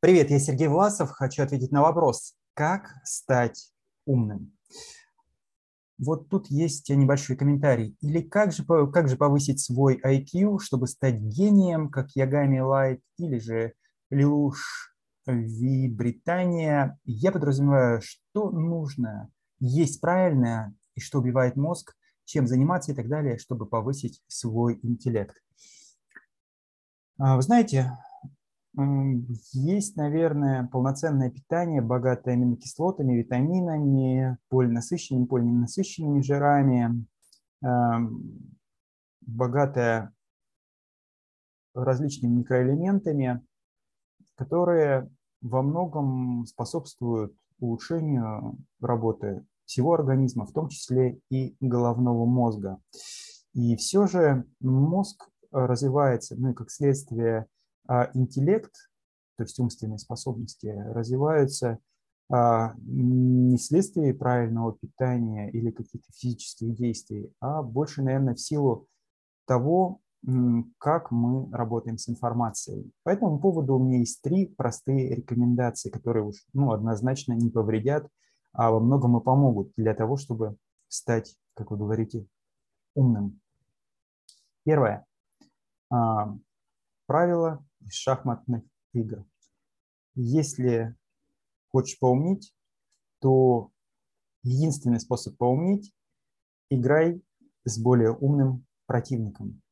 Привет, я Сергей Власов. Хочу ответить на вопрос, как стать умным? Вот тут есть небольшой комментарий. Или как же, как же повысить свой IQ, чтобы стать гением, как Ягами Лайт, или же Лилуш Ви Британия. Я подразумеваю, что нужно есть правильно и что убивает мозг, чем заниматься и так далее, чтобы повысить свой интеллект. А, вы знаете, есть, наверное, полноценное питание, богатое аминокислотами, витаминами, полинасыщенными, полиненасыщенными жирами, богатое различными микроэлементами, которые во многом способствуют улучшению работы всего организма, в том числе и головного мозга. И все же мозг развивается, ну и как следствие а интеллект, то есть умственные способности, развиваются а, не вследствие правильного питания или каких-то физических действий, а больше, наверное, в силу того, как мы работаем с информацией. По этому поводу у меня есть три простые рекомендации, которые уж ну, однозначно не повредят, а во многом и помогут для того, чтобы стать, как вы говорите, умным. Первое. А, правило из шахматных игр. Если хочешь поумнить, то единственный способ поумнить – играй с более умным противником.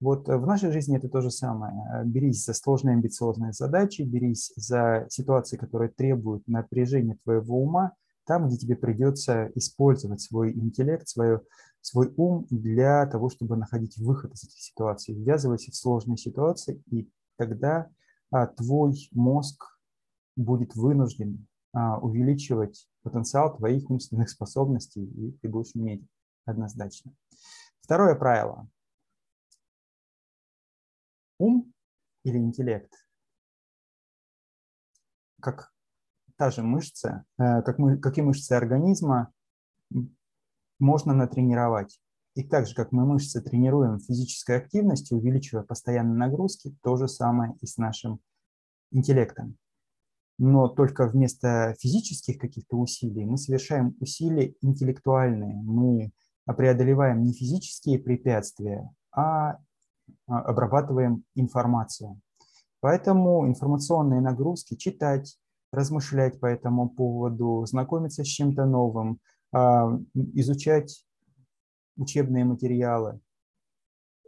Вот в нашей жизни это то же самое. Берись за сложные амбициозные задачи, берись за ситуации, которые требуют напряжения твоего ума, там, где тебе придется использовать свой интеллект, свое, свой ум для того, чтобы находить выход из этих ситуаций. Ввязывайся в сложные ситуации, и тогда а, твой мозг будет вынужден а, увеличивать потенциал твоих умственных способностей, и ты будешь уметь однозначно. Второе правило. Ум или интеллект, как та же мышца, э, как, мы, как и мышцы организма, можно натренировать. И так же, как мы мышцы тренируем физической активностью, увеличивая постоянные нагрузки, то же самое и с нашим интеллектом. Но только вместо физических каких-то усилий мы совершаем усилия интеллектуальные. Мы преодолеваем не физические препятствия, а, а обрабатываем информацию. Поэтому информационные нагрузки, читать, размышлять по этому поводу, знакомиться с чем-то новым, изучать учебные материалы.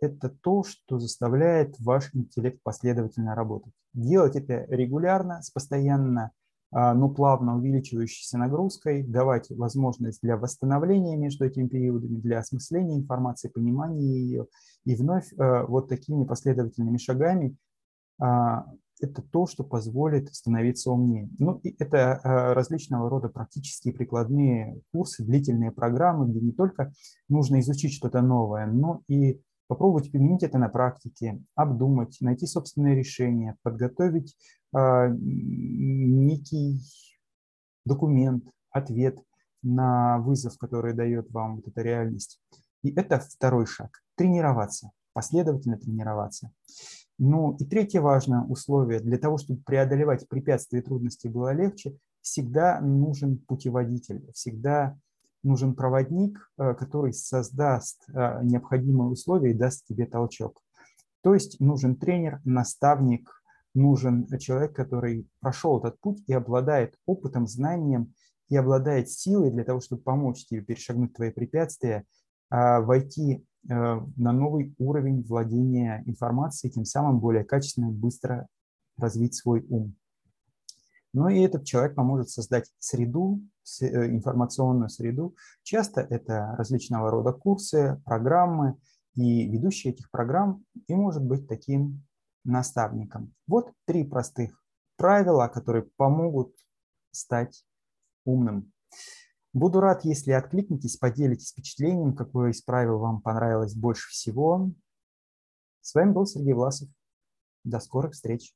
Это то, что заставляет ваш интеллект последовательно работать. Делать это регулярно, с постоянно, а, но плавно увеличивающейся нагрузкой, давать возможность для восстановления между этими периодами, для осмысления информации, понимания ее. И вновь а, вот такими последовательными шагами это то, что позволит становиться умнее. Ну, и это а, различного рода практические прикладные курсы, длительные программы, где не только нужно изучить что-то новое, но и попробовать применить это на практике, обдумать, найти собственное решение, подготовить э, некий документ, ответ на вызов, который дает вам вот эта реальность. И это второй шаг – тренироваться, последовательно тренироваться. Ну и третье важное условие, для того, чтобы преодолевать препятствия и трудности было легче, всегда нужен путеводитель, всегда нужен проводник, э, который создаст э, необходимые условия и даст тебе толчок. То есть нужен тренер, наставник, нужен человек, который прошел этот путь и обладает опытом, знанием и обладает силой для того, чтобы помочь тебе перешагнуть твои препятствия, войти Э, на новый уровень владения информацией, тем самым более качественно и быстро развить свой ум. Ну и этот человек поможет создать среду, э, информационную среду. Часто это различного рода курсы, программы, и ведущий этих программ и может быть таким наставником. Вот три простых правила, которые помогут стать умным. Буду рад, если откликнетесь, поделитесь впечатлением, какое из правил вам понравилось больше всего. С вами был Сергей Власов. До скорых встреч.